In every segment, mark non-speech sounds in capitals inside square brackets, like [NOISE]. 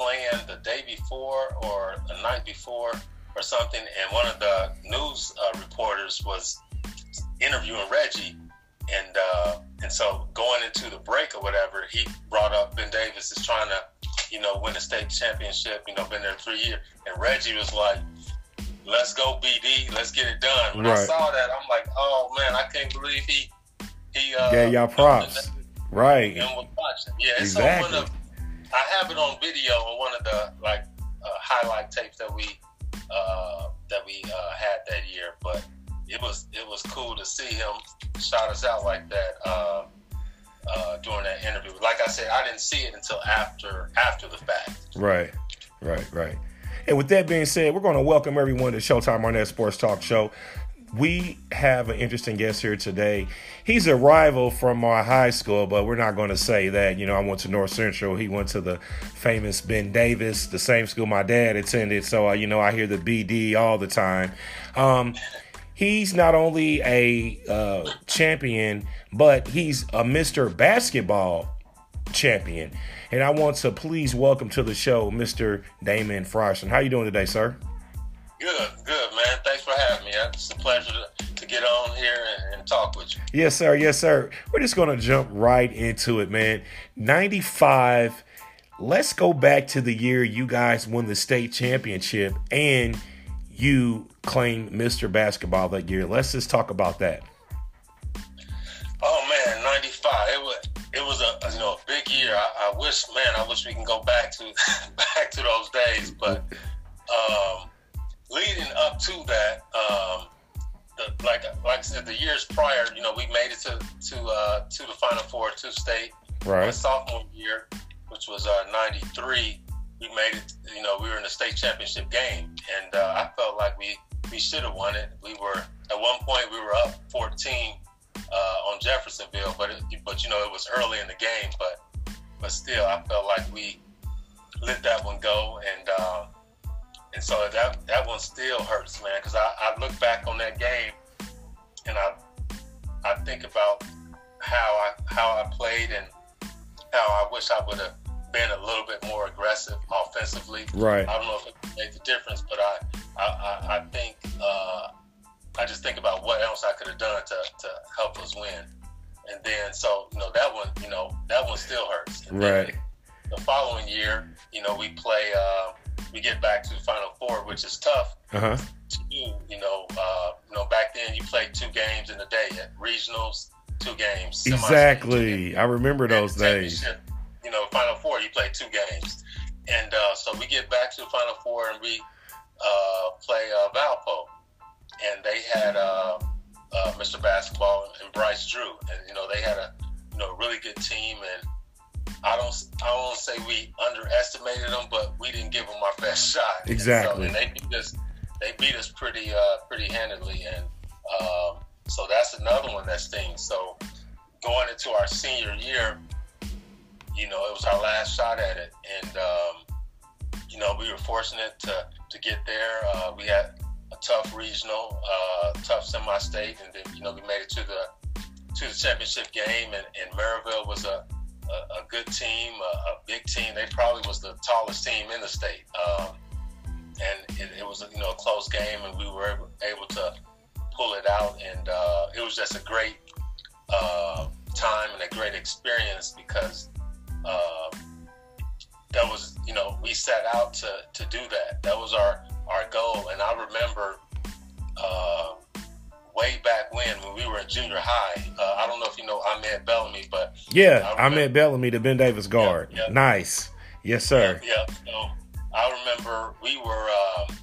playing the day before or the night before or something, and one of the news uh, reporters was interviewing Reggie, and uh, and so going into the break or whatever, he brought up Ben Davis is trying to, you know, win a state championship. You know, been there three years, and Reggie was like, "Let's go, BD, let's get it done." When Right. I saw that, I'm like, "Oh man, I can't believe he he uh, Gave y'all props. Right. and was watching. Yeah, it's Exactly. of. I have it on video on one of the like uh, highlight tapes that we uh, that we uh, had that year. But it was it was cool to see him shout us out like that uh, uh, during that interview. Like I said, I didn't see it until after after the fact. Right, right, right. And with that being said, we're going to welcome everyone to Showtime Arnett Sports Talk Show. We have an interesting guest here today. He's a rival from our high school, but we're not going to say that. You know, I went to North Central. He went to the famous Ben Davis, the same school my dad attended. So, uh, you know, I hear the BD all the time. Um, he's not only a uh, champion, but he's a Mr. Basketball champion. And I want to please welcome to the show Mr. Damon Frierson. How are you doing today, sir? Good, good man. Thanks for having me. It's a pleasure to, to get on here and, and talk with you. Yes, sir. Yes, sir. We're just going to jump right into it, man. 95. Let's go back to the year you guys won the state championship and you claimed Mr. Basketball that year. Let's just talk about that. Oh man, '95. It was it was a you know a big year. I, I wish, man, I wish we can go back to [LAUGHS] back to those days. But um, leading up to that, um, the, like like I said, the years prior, you know, we made it to to uh, to the Final Four, to state. Right. My sophomore year, which was uh, '93, we made it. You know, we were in the state championship game, and uh, I felt like we we should have won it. We were at one point we were up 14 uh, on Jeffersonville, but it, but you know it was early in the game, but but still I felt like we let that one go, and uh, and so that that one still hurts, man, because I, I look back on that game, and I I think about how I how I played and how I wish I would have been a little bit more aggressive offensively. Right. I don't know if it made the difference, but I I, I, I think uh, I just think about what else I could have done to, to help us win. And then so you know that one you know that one still hurts. And then Right. The following year, you know, we play. Uh, we get back to the Final Four, which is tough Uh huh. to do. You know, uh, you know, back then you played two games in a day at regionals, two games. semis, two games. Exactly. I remember those days. You know, Final Four, you play two games, and uh, so we get back to the Final Four and we uh, play uh, Valpo, and they had uh, uh, Mr. Basketball and Bryce Drew, and you know they had a you know really good team, and I don't I don't say we underestimated them, but we didn't give them our best [LAUGHS] shot. And so- Exactly. And, they beat us they beat us pretty uh, pretty handedly, and um, so that's another one that stings. So going into our senior year, you know, it was our last shot at it, and um, you know, we were fortunate to to get there. Uh, we had a tough regional, uh, tough semi-state, and then you know we made it to the to the championship game. And, and Merrillville was a, a, good team, a, a big team. They probably was the tallest team in the state, um, and it, it was you know a close game, and we were able, able to pull it out. And uh, it was just a great uh, time and a great experience because. Uh, that was you know we set out to to do that that was our our goal and i remember uh way back when when we were in junior high uh, i don't know if you know ahmed bellamy but Yeah, I I'm Bellamy, the Ben Davis guard. Yeah, yeah. Nice. Yes, sir. yeah so i remember we were um,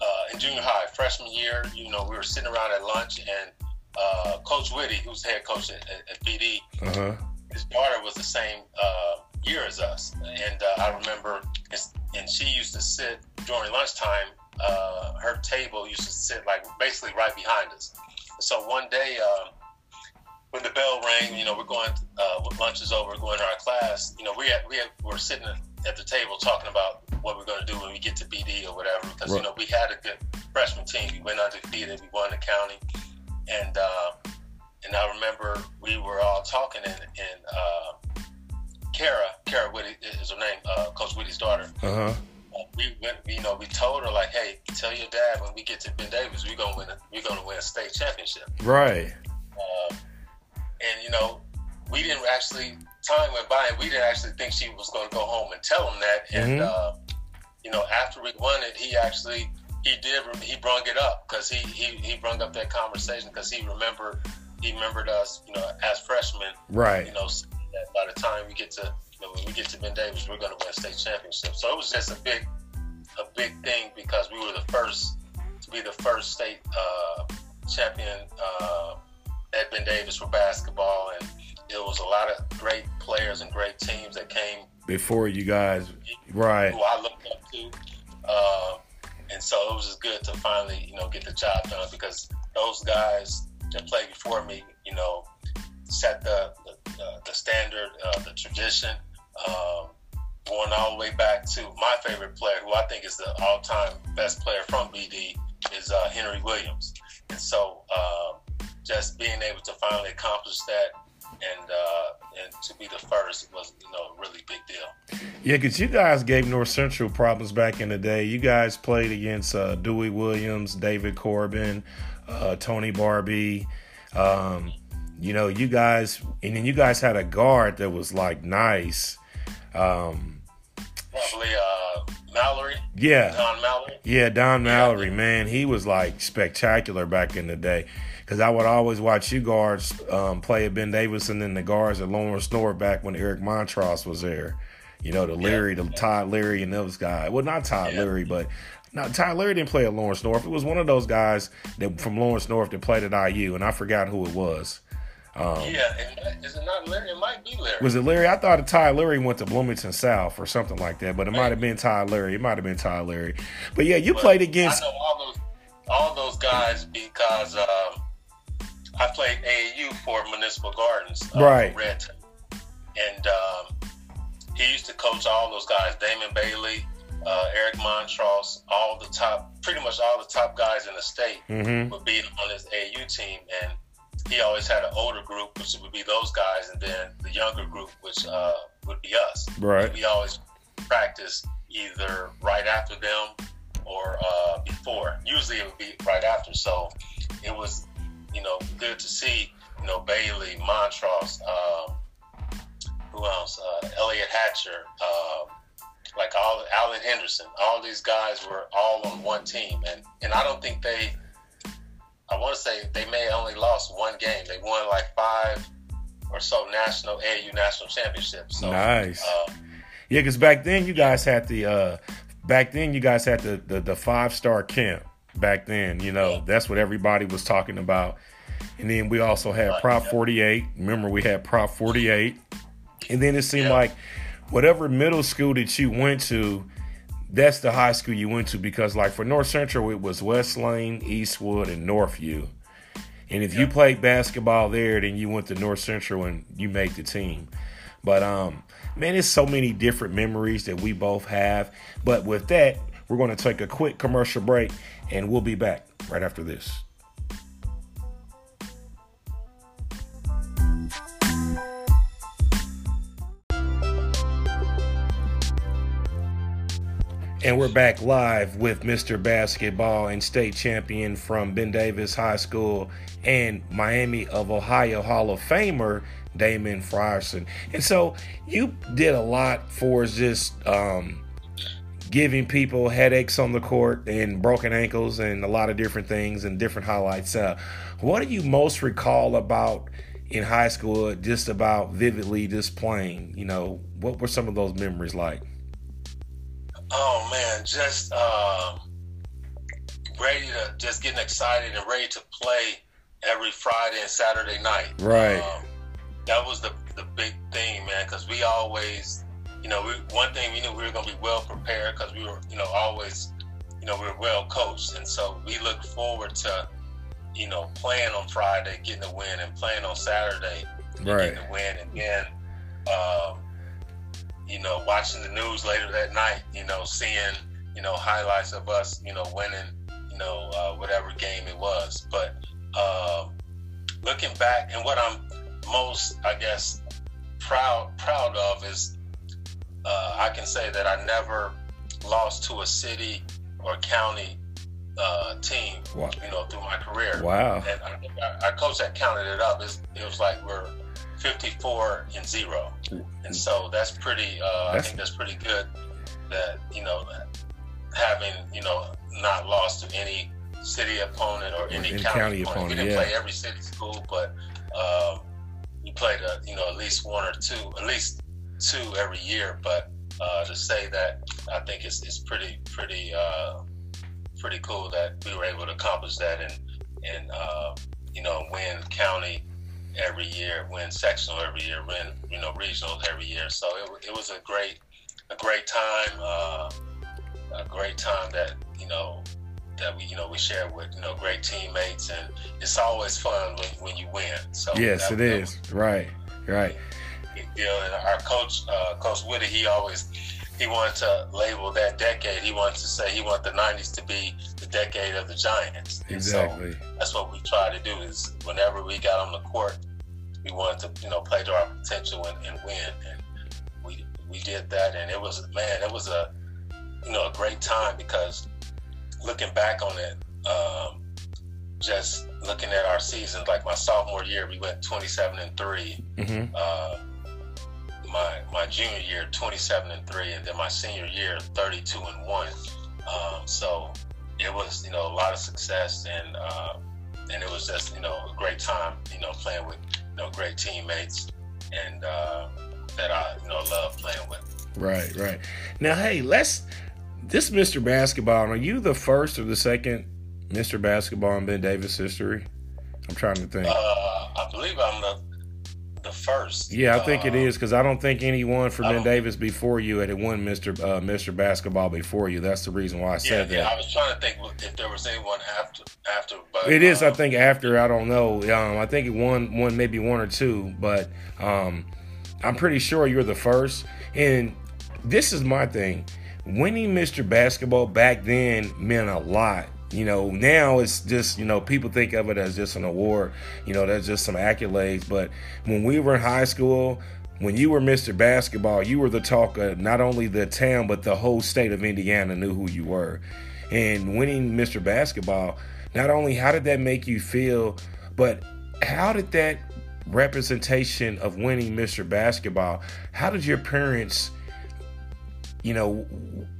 uh, in junior high freshman year you know we were sitting around at lunch and uh, coach Witty who's the head coach at, at, bd Uh huh. his daughter was the same uh, year as us, and uh, I remember, and she used to sit during lunchtime. Uh, her table used to sit like basically right behind us. So one day, um, when the bell rang, you know, we're going, uh, lunch is over, we're going to our class. You know, we had, we had, we're sitting at the table talking about what we're going to do when we get to BD or whatever, because Right. you know we had a good freshman team. We went undefeated. We won the county, and uh, and I remember we were all talking, and, and uh, Kara, Kara Witty is her name, uh, Coach Witty's daughter we went, you know, we told her like, hey, tell your dad when we get to Ben Davis, we're gonna win, a, we're gonna win a state championship. Right. Um, and you know, we didn't actually. Time went by, and we didn't actually think she was gonna go home and tell him that. Mm-hmm. And uh, you know, after we won it, he actually he did he brung it up because he, he he brung up that conversation because he remembered he remembered us you know as freshmen right you know by the time we get to know, when we get to Ben Davis, we're going to win a state championship. So it was just a big, a big thing because we were the first to be the first state uh, champion uh, at Ben Davis for basketball, and it was a lot of great players and great teams that came Before you guys, right. who I looked up to. Uh, and so it was just good to finally, you know, get the job done because those guys that played before me, you know, set the the, the, the standard, uh, the tradition, um, going all the way back to my favorite player, who I think is the all-time best player from BD, is uh, Henry Williams. And so, um, just being able to finally accomplish that and uh, and to be the first was, you know, a really big deal. Yeah, because you guys gave North Central problems back in the day. You guys played against uh, Dewey Williams, David Corbin, uh, Tony Barbie. Um, you know, you guys, and then you guys had a guard that was like nice. Um, Probably uh, Mallory, yeah, Don Mallory. yeah, Don Mallory, man, he was like spectacular back in the day. Because I would always watch you guards um, play at Ben Davis and then the guards at Lawrence North back when Eric Montross was there. You know, the Leary, the Todd Leary, and those guys. Well, not Todd Yeah. Leary, but no, Todd Leary didn't play at Lawrence North. It was one of those guys that from Lawrence North that played at IU, and I forgot who it was. Um, Yeah, and is it not Larry? It might be Larry. Was it Larry? I thought Todd Larry went to Bloomington South or something like that, but it might have been Todd Larry. It might have been Todd Larry. But yeah, you But played against. I know all those all those guys because um, I played AAU for Municipal Gardens, uh, Right. Red, and um, he used to coach all those guys: Damon Bailey, uh, Eric Montross, all the top, pretty much all the top guys in the state hmm would be on his AAU team, and he always had an older group, which would be those guys, and then the younger group, which uh, would be us. Right. We always practice either right after them or uh, before. Usually it would be right after. So it was, you know, good to see, you know, Bailey, Montross, um, who else? Uh, Elliot Hatcher, um, like all Alan Henderson. All these guys were all on one team, and and I don't think they. I want to say they may only lost one game. They won like five or so national AU national championships. So, Nice. Uh, Yeah, because back then you guys had the uh back then you guys had the the, the five star camp. Back then, you know, that's what everybody was talking about. And then we also had Right, Prop yeah. 48. Remember, we had Prop 48. And then it seemed Yeah. like whatever middle school that you went to, that's the high school you went to because, like, for North Central, it was West Lane, Eastwood, and Northview. And if you played basketball there, then you went to North Central and you made the team. But um, man, it's so many different memories that we both have. But with that, we're going to take a quick commercial break, and we'll be back right after this. And we're back live with Mr. Basketball and state champion from Ben Davis High School and Miami of Ohio Hall of Famer, Damon Frierson. And so you did a lot for just um, giving people headaches on the court and broken ankles and a lot of different things and different highlights. Uh, what do you most recall about in high school, just about vividly just playing? You know, what were some of those memories like? Oh man, just um, ready to just getting excited and ready to play every Friday and Saturday night. Right. Um, that was the the big thing, man, because we always, you know, we, one thing we knew we were going to be well prepared because we were, you know, always, you know, we are well coached, and so we look forward to, you know, playing on Friday, getting a win, and playing on Saturday, Right. getting a win, and then. Um, you know, watching the news later that night, you know, seeing, you know, highlights of us, you know, winning, you know, uh, whatever game it was. But um, looking back, and what I'm most, I guess, proud proud of is uh, I can say that I never lost to a city or county uh, team, wow. you know, through my career. Wow. And I, our coach that counted it up. it was like we're 54 and zero, and so that's pretty. Uh, that's, I think that's pretty good. That you know, having you know not lost to any city opponent or any, any county, county, opponent. We didn't yeah. play every city school, but um, we played a, you know at least one or two, at least two every year. But uh, to say that, I think it's it's pretty pretty uh, pretty cool that we were able to accomplish that and and uh, you know win county every year, win sectional every year, win you know regionals every year. So it, it was a great a great time, uh, a great time that you know that we you know we share with you know great teammates, and it's always fun when, when you win. So yes, that, it that is right, right. You know, And our coach, uh, Coach Witty, he always he wanted to label that decade. He wanted to say he wanted the '90s to be decade of the Giants. exactly. So that's what we try to do. Is whenever we got on the court, we wanted to you know play to our potential and, and win, and we we did that. And it was man, it was a you know a great time because looking back on it, um, just looking at our season, like my sophomore year, we went 27 and 3 mm-hmm. uh, my my junior year, 27 and three, and then my senior year, 32 and one. Um, so it was you know a lot of success and uh, and it was just you know a great time you know playing with you know great teammates and uh, that I you know love playing with. Right, right. Now, hey, let's this Mr. Basketball. Are you the first or the second Mr. Basketball in Ben Davis history? I'm trying to think. Uh, first. Yeah, I think uh, it is because I don't think anyone from Ben Davis before you had won Mr. Uh, Mr. Basketball before you. That's the reason why I said yeah, that. Yeah, I was trying to think if there was anyone after after. But, it is, I um, think, after. I don't know. Um, I think it won one, maybe one or two, but um, I'm pretty sure you're the first. And this is my thing. Winning Mr. Basketball back then meant a lot you know, now it's just, you know, people think of it as just an award, you know, that's just some accolades. But when we were in high school, when you were Mr. Basketball, you were the talk of not only the town, but the whole state of Indiana knew who you were. And winning Mr. Basketball, not only how did that make you feel, but how did that representation of winning Mr. Basketball, how did your parents, you know,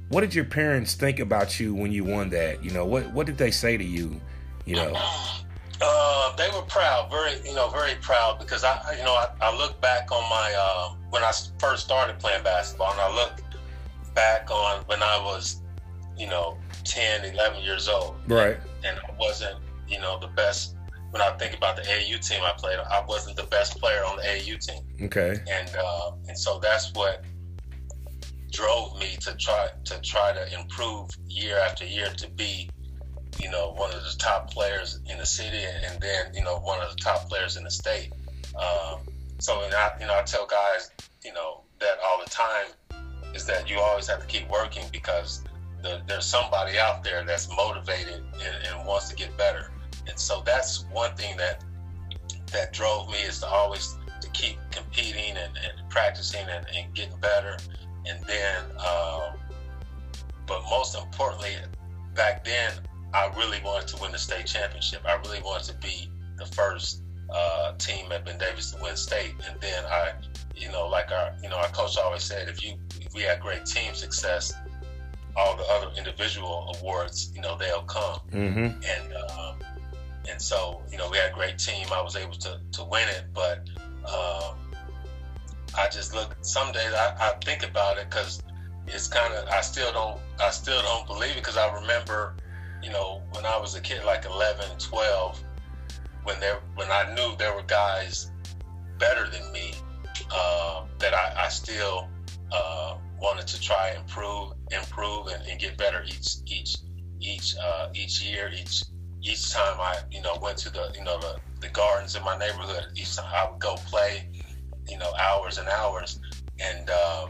what did your parents think about you when you won that? You know, what what did they say to you? You know, [CLEARS THROAT] uh, they were proud, very you know, very proud because I you know I, I look back on my uh, when I first started playing basketball, and I look back on when I was you know 10, 11 years old, right, and I wasn't you know the best. When I think about the AAU team I played, I wasn't the best player on the AAU team. Okay, and uh, and so that's what drove me to try to try to improve year after year to be, you know, one of the top players in the city, and then you know one of the top players in the state. Um, so, and I, you know, I tell guys, you know, that all the time is that you always have to keep working because the, there's somebody out there that's motivated and, and wants to get better. And so that's one thing that that drove me is to always to keep competing and, and practicing and, and getting better and then, um, but most importantly, back then, I really wanted to win the state championship. I really wanted to be the first uh, team at Ben Davis to win state. And then I, you know, like our, you know, our coach always said, if you, if we had great team success, all the other individual awards, you know, they'll come. Mm-hmm. And um, and so, you know, we had a great team. I was able to to win it, but um, I just look. Some days I, I think about it because it's kind of. I still don't. I still don't believe it because I remember, you know, when I was a kid, like 11, 12, when there when I knew there were guys better than me, uh, that I, I still uh, wanted to try improve, improve, and, and, get better each each each uh, each year, each each time I you know went to the you know the, the gardens in my neighborhood. Each time I would go play you know, hours and hours. And um,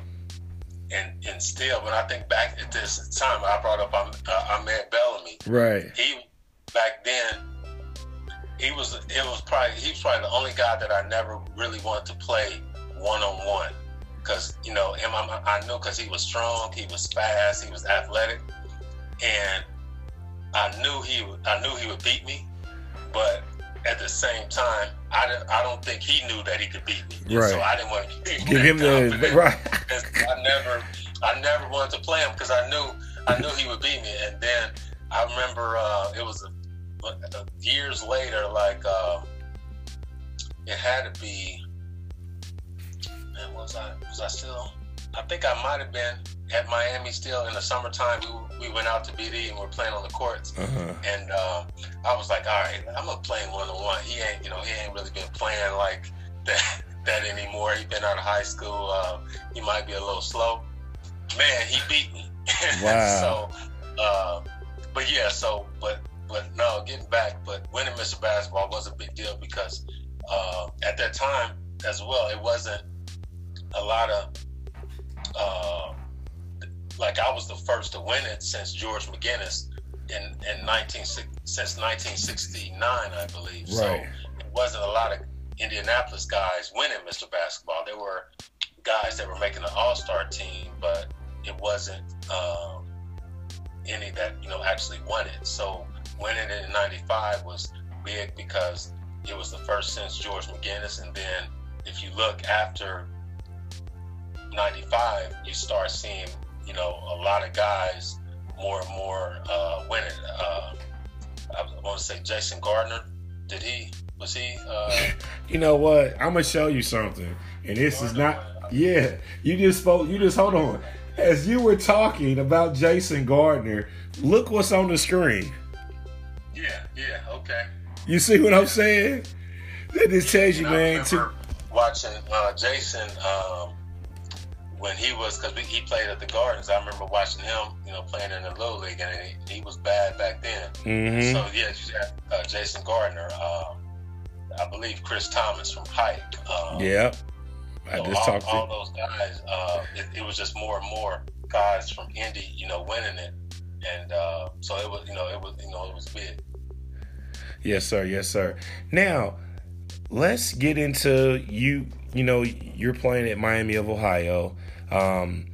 and and still, when I think back at this time, I brought up um, uh, Ahmed Bellamy. Right. He back then, he was it was probably he was probably the only guy that I never really wanted to play one on one because you know him I, I knew because he was strong, he was fast, he was athletic, and I knew he I knew he would beat me, but at the same time, I didn't, I don't think he knew that he could beat me. Right. So I didn't want to give him the [LAUGHS] right. I never I never wanted to play him because I knew I knew he would beat me. And then I remember uh, it was a, a, years later, like uh, it had to be. Man, was I was I still? I think I might have been at Miami still in the summertime. We, we went out to BD and we're playing on the courts. Uh-huh. And uh, I was like, all right, I'm gonna play one on one. He ain't, you know, he ain't really been playing like [LAUGHS] that that anymore. He been out of high school. Uh, he might be a little slow. Man, he beat me. [LAUGHS] Wow. so, uh, but yeah, so but but no, getting back, but winning Mr. Basketball was a big deal because uh, at that time as well, it wasn't a lot of uh, like I was the first to win it since George McGinnis in in 19 since 1969, I believe. Right. So it wasn't a lot of Indianapolis guys winning Mr. Basketball. There were guys that were making the All Star team, but it wasn't um, any that you know actually won it. So winning it in '95 was big because it was the first since George McGinnis, and then if you look after 95, you start seeing, you know, a lot of guys more and more uh, winning. Uh, I want to say Jason Gardner. Did he? Was he? Uh, [LAUGHS] you know what? I'm gonna show you something, and this Gardner, is not. Yeah, you just spoke. You just hold on. As you were talking about Jason Gardner, look what's on the screen. Yeah, yeah, okay. You see what I'm saying? That just tells you, man. To watching uh, Jason um, when he was because he played at the Gardens. I remember watching him, you know, playing in the little league, and he, he was bad back then. Mm-hmm. So yeah, you had uh, Jason Gardner. Um, I believe Chris Thomas from Pike. Um, yeah, I just all, talked to all those guys. Uh, it, it, was just more and more guys from Indy, you know, winning it, and uh, so it was, you know, it was, you know, it was big. Yes, sir. Yes, sir. Now, let's get into you. You know, you're playing at Miami of Ohio. Um,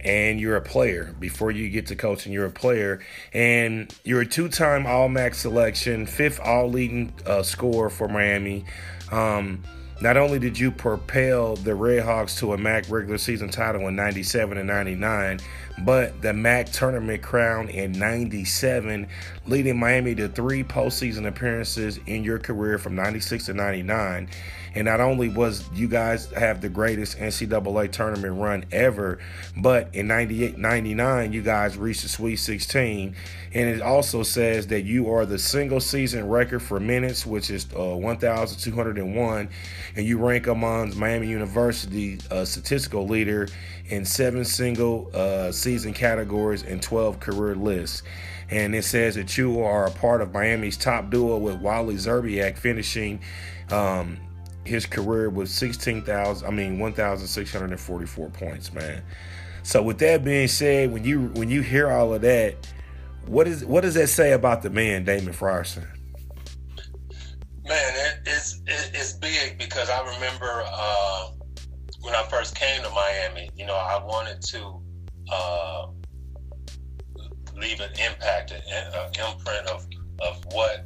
and you're a player before you get to coaching you're a player and you're a two-time all-mac selection fifth all-leading uh, scorer for miami um, not only did you propel the redhawks to a mac regular season title in 97 and 99 but the mac tournament crown in 97 leading miami to three postseason appearances in your career from 96 to 99 and not only was you guys have the greatest NCAA tournament run ever, but in 98 99, you guys reached the Sweet 16. And it also says that you are the single season record for minutes, which is uh, 1,201. And you rank among Miami University uh, statistical leader in seven single uh, season categories and 12 career lists and it says that you are a part of Miami's top duo with Wally Szczerbiak finishing um, his career with 16,000 I mean 1,644 points, man. So with that being said, when you when you hear all of that, what is what does that say about the man Damon Frierson? Man, it, it's it, it's big because I remember uh, when I first came to Miami. You know, I wanted to uh, leave an impact, an imprint of of what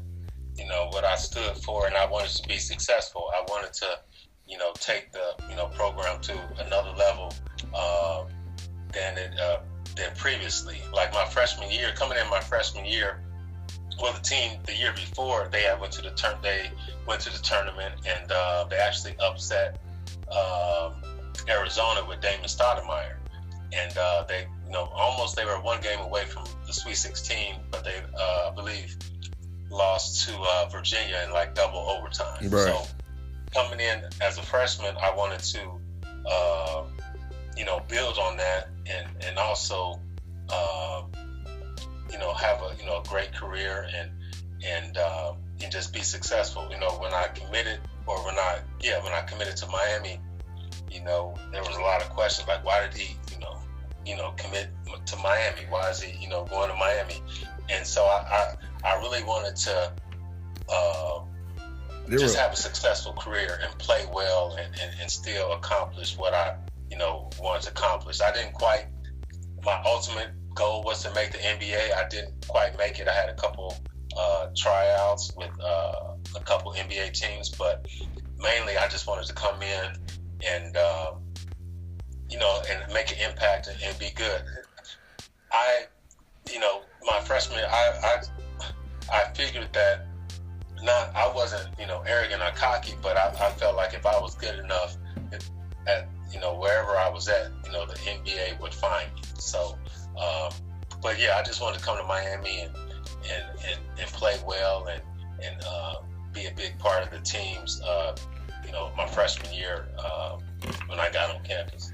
you know what I stood for, and I wanted to be successful. I wanted to, you know, take the you know program to another level uh, than it uh, than previously. Like my freshman year, coming in my freshman year, well, the team the year before they went to the turn they went to the tournament and uh, they actually upset um, Arizona with Damon Stoudemire, and uh, they you know almost they were one game away from the Sweet 16, but they uh, I believe lost to uh, Virginia in like double overtime. Right. So coming in as a freshman, I wanted to, uh, you know, build on that and and also, uh, you know, have a you know a great career and and uh, and just be successful. You know, when I committed or when I yeah when I committed to Miami, you know, there was a lot of questions like why did he you know you know commit to Miami? Why is he you know going to Miami? And so I, I, I really wanted to uh, just have a successful career and play well and, and, and still accomplish what I, you know, wanted to accomplish. I didn't quite, my ultimate goal was to make the NBA. I didn't quite make it. I had a couple uh, tryouts with uh, a couple NBA teams, but mainly I just wanted to come in and um, you know and make an impact and, and, be good. I, you know, my freshman, I, I, I figured that not I wasn't you know arrogant or cocky, but I, I felt like if I was good enough at you know wherever I was at, you know the NBA would find me. So, um, but yeah, I just wanted to come to Miami and and, and, and play well and and uh, be a big part of the teams. Uh, you know, my freshman year uh, when I got on campus.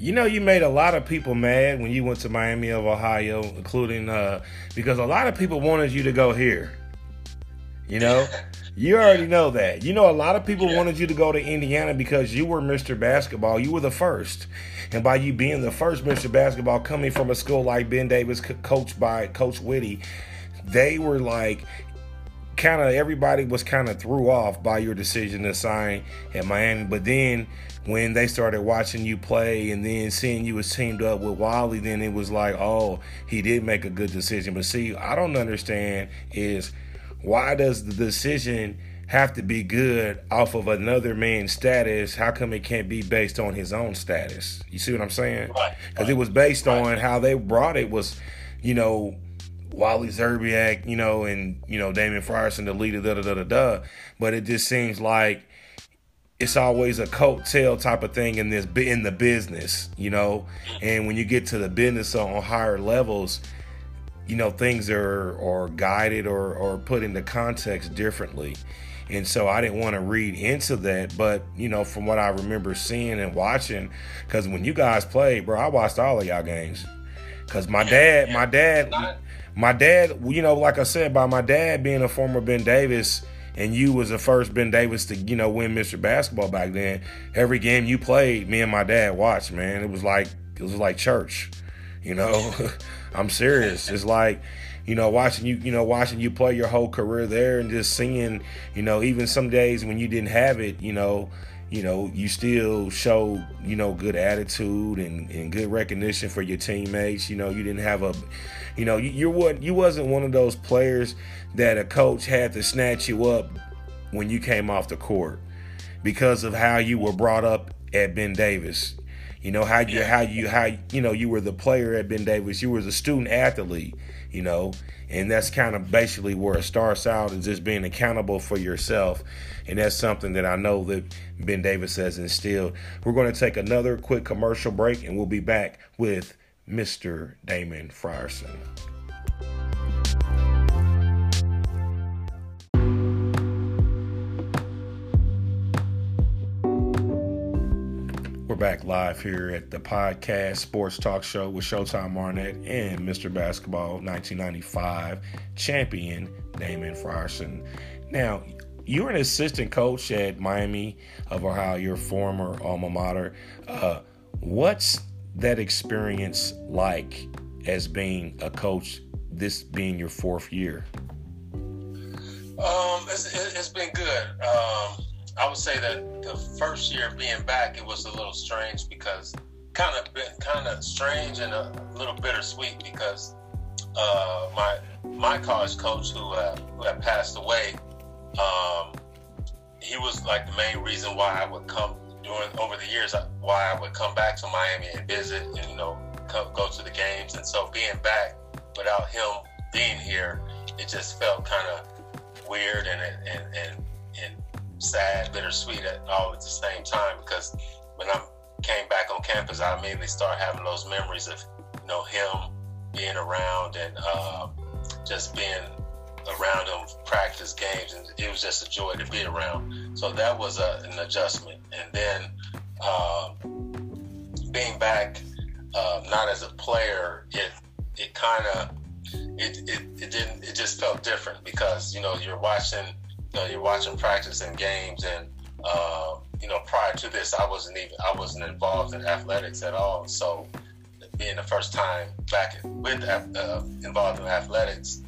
You know, you made a lot of people mad when you went to Miami of Ohio, including uh, because a lot of people wanted you to go here. You know, [LAUGHS] you already know that. You know, a lot of people yeah. wanted you to go to Indiana because you were Mr. Basketball. You were the first. And by you being the first Mr. Basketball coming from a school like Ben Davis, coached by Coach Witty, they were like, kind of everybody was kind of threw off by your decision to sign at Miami. But then when they started watching you play and then seeing you was teamed up with Wally, then it was like, oh, he did make a good decision. But see, I don't understand is – why does the decision have to be good off of another man's status? How come it can't be based on his own status? You see what I'm saying? Because right. it was based right. on how they brought it was, you know, Wally Szczerbiak, you know, and you know Damon Frierson, the leader, da da da da da. But it just seems like it's always a coattail type of thing in this in the business, you know. And when you get to the business on higher levels, you know things are are guided or or put into context differently. And so I didn't want to read into that but you know from what I remember seeing and watching because when you guys played bro I watched all of y'all games. Because my dad my dad my dad you know like I said by my dad being a former Ben Davis and you was the first Ben Davis to you know win Mr. Basketball back then every game you played me and my dad watched man it was like it was like church you know [LAUGHS] I'm serious. It's like, you know, watching you, you know, watching you play your whole career there and just seeing, you know, even some days when you didn't have it, you know, you know, you still show, you know, good attitude and, and good recognition for your teammates. You know, you didn't have a, you know, you, you what you wasn't one of those players that a coach had to snatch you up when you came off the court because of how you were brought up at Ben Davis. You know how you how you how you know you were the player at Ben Davis. You were the student athlete. You know, and that's kind of basically where it starts out is just being accountable for yourself, and that's something that I know that Ben Davis has instilled. We're going to take another quick commercial break, and we'll be back with Mr. Damon Frierson. Back live here at the podcast Sports Talk Show with Showtime Arnett and Mr. Basketball 1995 champion Damon Frierson. Now, you're an assistant coach at Miami of Ohio, your former alma mater. Uh, what's that experience like as being a coach, this being your fourth year? Um, it's, it's been good. Um, I would say that the first year of being back, it was a little strange because kind of been kind of strange and a little bittersweet because uh, my my college coach who uh, who had passed away, um, he was like the main reason why I would come during over the years uh, why I would come back to Miami and visit and you know come, go to the games. And so being back without him being here, it just felt kind of weird and and and sad, bittersweet at all at the same time because when I came back on campus, I immediately started having those memories of you know him being around and uh, just being around him, practice games, and it was just a joy to be around. So that was a, an adjustment, and then uh, being back, uh, not as a player, it it kind of it, it, it didn't it just felt different because you know you're watching you know, you're watching practice and games, and uh, you know, prior to this, I wasn't even I wasn't involved in athletics at all. So, being the first time back with uh, involved in athletics,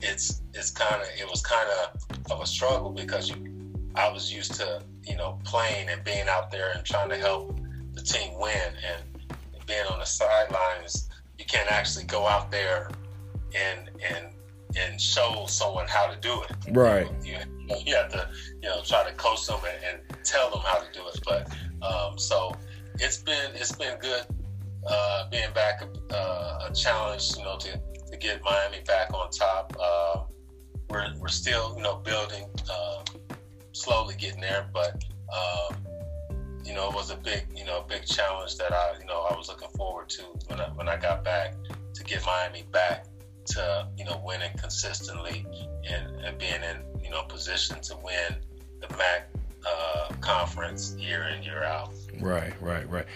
it's it's kind of it was kind of of a struggle because you, I was used to you know playing and being out there and trying to help the team win, and being on the sidelines, you can't actually go out there and and and show someone how to do it. Right. You, you, you have to you know try to coach them and, and tell them how to do it. But um, so it's been it's been good uh, being back uh, a challenge. You know to to get Miami back on top. Uh, we're we're still you know building, uh, slowly getting there, but. Um, you know, it was a big, you know, big challenge that I, you know, I was looking forward to when I when I got back to get Miami back to, you know, winning consistently and, and being in, you know, position to win the MAC uh, conference year in year out. Right, right, right.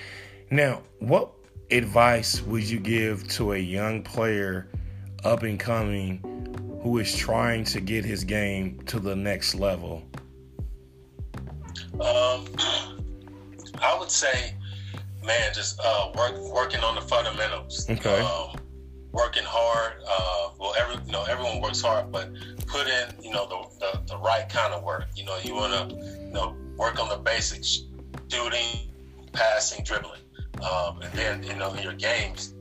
Now, what advice would you give to a young player up and coming who is trying to get his game to the next level? Um, I would say, man, just uh, work working on the fundamentals. Okay. Um, working hard. Uh, well, every you know everyone works hard, but put in you know the the, the right kind of work. You know, you want to you know work on the basics: shooting, passing, dribbling, um, and then you know in your games,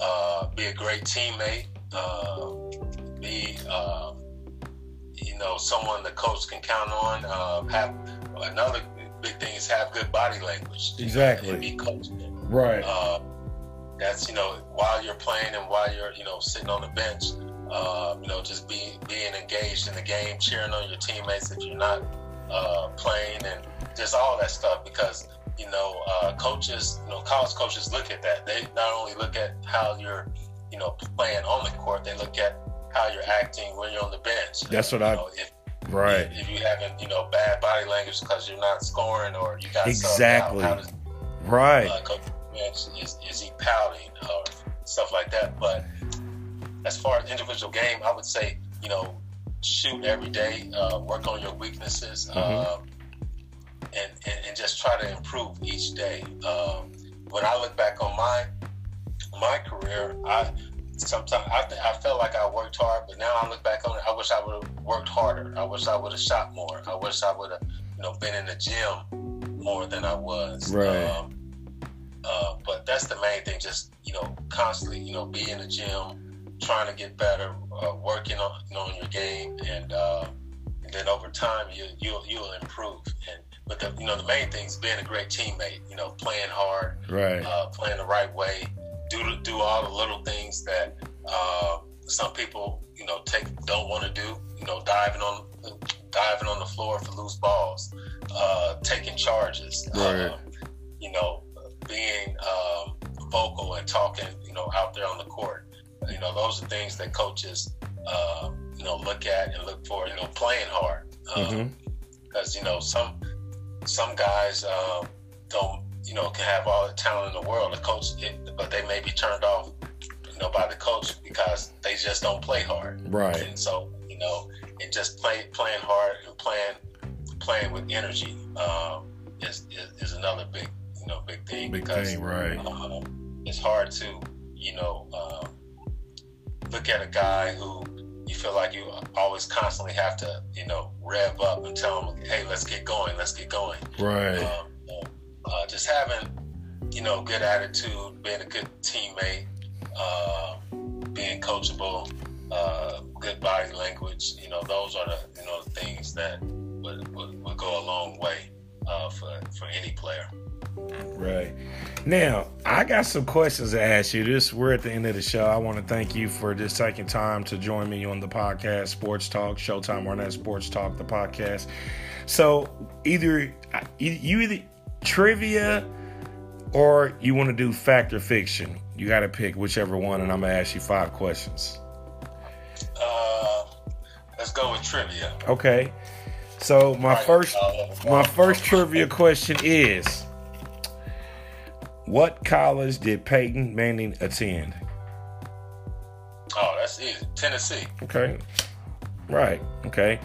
uh, be a great teammate. Uh, be uh, you know someone the coach can count on. Uh, have another big thing is have good body language. Exactly. And be. Right. That's you know while you're playing and while you're you know sitting on the bench, uh, you know just be being engaged in the game, cheering on your teammates if you're not uh, playing, and just all that stuff because you know uh, coaches, you know college coaches look at that. They not only look at how you're you know playing on the court, they look at how you're acting when you're on the bench. That's what you I. know, if, right. If you having you know bad body language because you're not scoring or you got exactly. Out, how does, right. Uh, coach, is, is he pouting or stuff like that? But as far as individual game, I would say you know shoot every day, uh, work on your weaknesses, Mhm. um, and, and and just try to improve each day. Um, when I look back on my my career, I sometimes I, I felt like I worked hard, but now I look back on it, I wish I would have worked harder. I wish I would have shot more. I wish I would have, you know, been in the gym more than I was. Right. Um, uh, but that's the main thing. Just you know, constantly, you know, be in the gym, trying to get better, uh, working on you know, on your game, and uh, and then over time you you'll you'll improve. And but the you know the main thing is being a great teammate. You know, playing hard, Right. uh, playing the right way, do do all the little things that uh, some people you know take don't want to do. You know, diving on diving on the floor for loose balls, uh, taking charges. Right. Um, you know, being um, vocal and talking. You know, out there on the court. You know, those are things that coaches uh, you know look at and look for. You know, playing hard. Um, Mhm. because you know some some guys um, don't you know can have all the talent in the world. The coach, it, but they may be turned off, you know, by the coach because they just don't play hard. Right. And so you know, and just play playing hard and playing playing with energy um, is, is is another big you know big thing Big because thing. Right. um, it's hard to you know um, look at a guy who you feel like you always constantly have to you know rev up and tell him hey let's get going let's get going Right. um, uh, just having you know good attitude being a good teammate uh, being coachable uh, good body language you know those are the you know things that would, would, would go a long way uh, for for any player Right. Now, I got some questions to ask you. This we're at the end of the show. I want to thank you for just taking time to join me on the podcast, Sports Talk, Showtime Arnett Sports Talk, the podcast. So either you either trivia or you want to do fact or fiction. You got to pick whichever one, and I'm gonna ask you five questions. uh, let's go with trivia Okay. So my Right, first uh, my first trivia question is what college did Peyton Manning attend? oh that's easy Tennessee Okay. Right. Okay.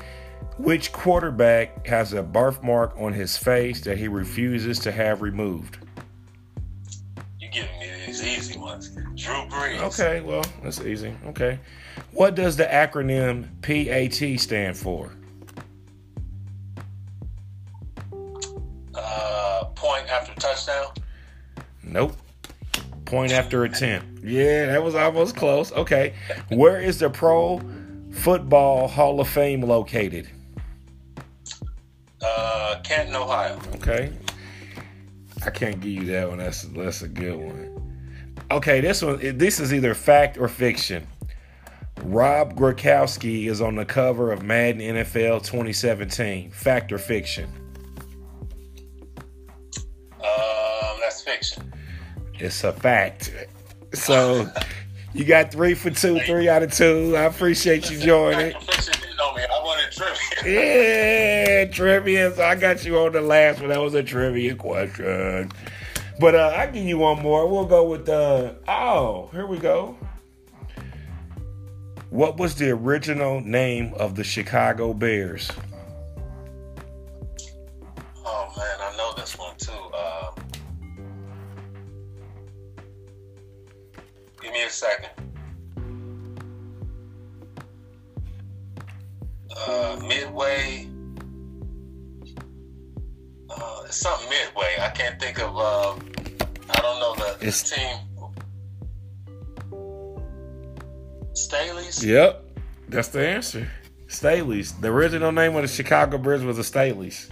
Which quarterback has a birthmark on his face that he refuses to have removed? you giving me these easy ones Drew Brees Okay, well, that's easy. Okay. What does the acronym PAT stand for? uh, point after touchdown Nope. Point after attempt. Yeah, that was almost close. Okay. Where is the Pro Football Hall of Fame located? Uh, Canton, Ohio. Okay. I can't give you that one. That's that's a good one. Okay, this one this is either fact or fiction. Rob Gronkowski is on the cover of Madden NFL 2017. Fact or fiction? Um, that's fiction. It's a fact. So you got three for two, three out of two. I appreciate you joining. Yeah, trivia. So I got you on the last one. That was a trivia question. But uh, I give you one more. We'll go with uh oh, here we go. What was the original name of the Chicago Bears? Oh man, I know this one too. Uh, me a second. Uh, midway. Uh, it's something midway. I can't think of. Uh, I don't know the, the team. Staley's? Yep. That's the answer. Staley's. The original name of the Chicago Bears was the Staley's.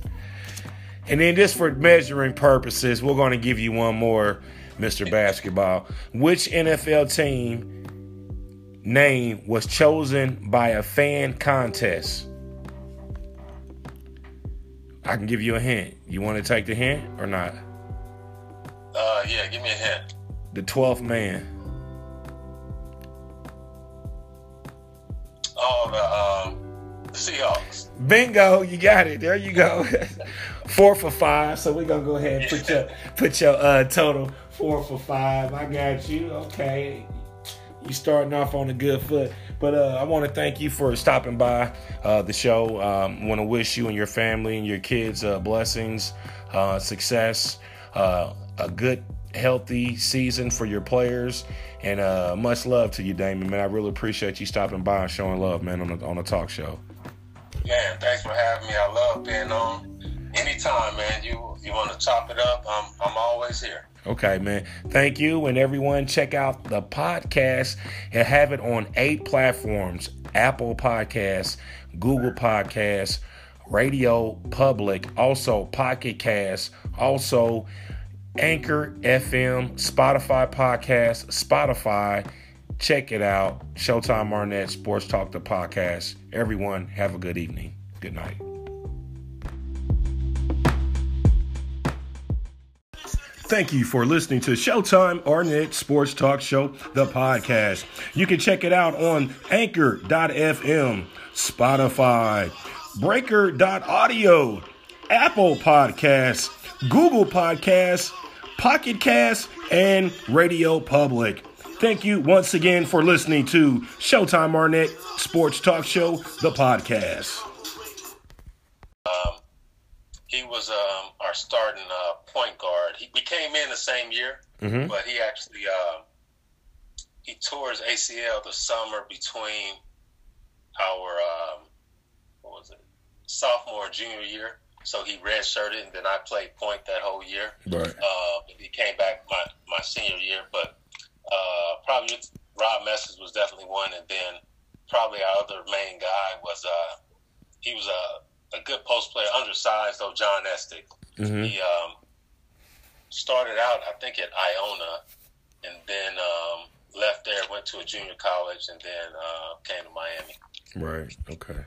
And then just for measuring purposes, we're going to give you one more, Mr. Basketball. Which NFL team name was chosen by a fan contest? I can give you a hint. You want to take the hint or not? Uh, yeah, give me a hint. The 12th man. Oh, the, um, the Seahawks. Bingo, you got it. There you go. [LAUGHS] four for five. So we're gonna go ahead and put your [LAUGHS] put your uh, total four for five. I got you. Okay. You starting off on a good foot. But uh, I want to thank you for stopping by uh, the show. Um, want to wish you and your family and your kids uh, blessings, uh, success, uh, a good, healthy season for your players, and uh, much love to you, Damon. Man, I really appreciate you stopping by and showing love, man, on the on the talk show. Man, thanks for having me. I love being on. Anytime, man. You you want to chop it up? I'm I'm always here. Okay, man. Thank you. And everyone, check out the podcast and have it on eight platforms Apple Podcasts, Google Podcasts, Radio Public, also Pocket Cast, also Anchor FM, Spotify Podcast, Spotify. Check it out. Showtime Arnett Sports Talk the podcast. Everyone, have a good evening. Good night. Thank you for listening to Showtime Arnett Sports Talk Show, the podcast. You can check it out on anchor.fm, Spotify, breaker.audio, Apple Podcasts, Google Podcasts, Pocket Cast, and Radio Public. Thank you once again for listening to Showtime Arnett Sports Talk Show, the podcast. He was um, our starting uh, point guard. He, we came in the same year, Mhm. but he actually uh, he tore his ACL the summer between our um, what was it sophomore junior year. So he redshirted, and then I played point that whole year. Right. Uh, he came back my, my senior year, but uh, probably Rob Mestas was definitely one, and then probably our other main guy was uh, he was a, a good post player, undersized though, John Estick. Mhm. He um, started out, I think, at Iona, and then um, left there, went to a junior college, and then uh, came to Miami. Right. Okay.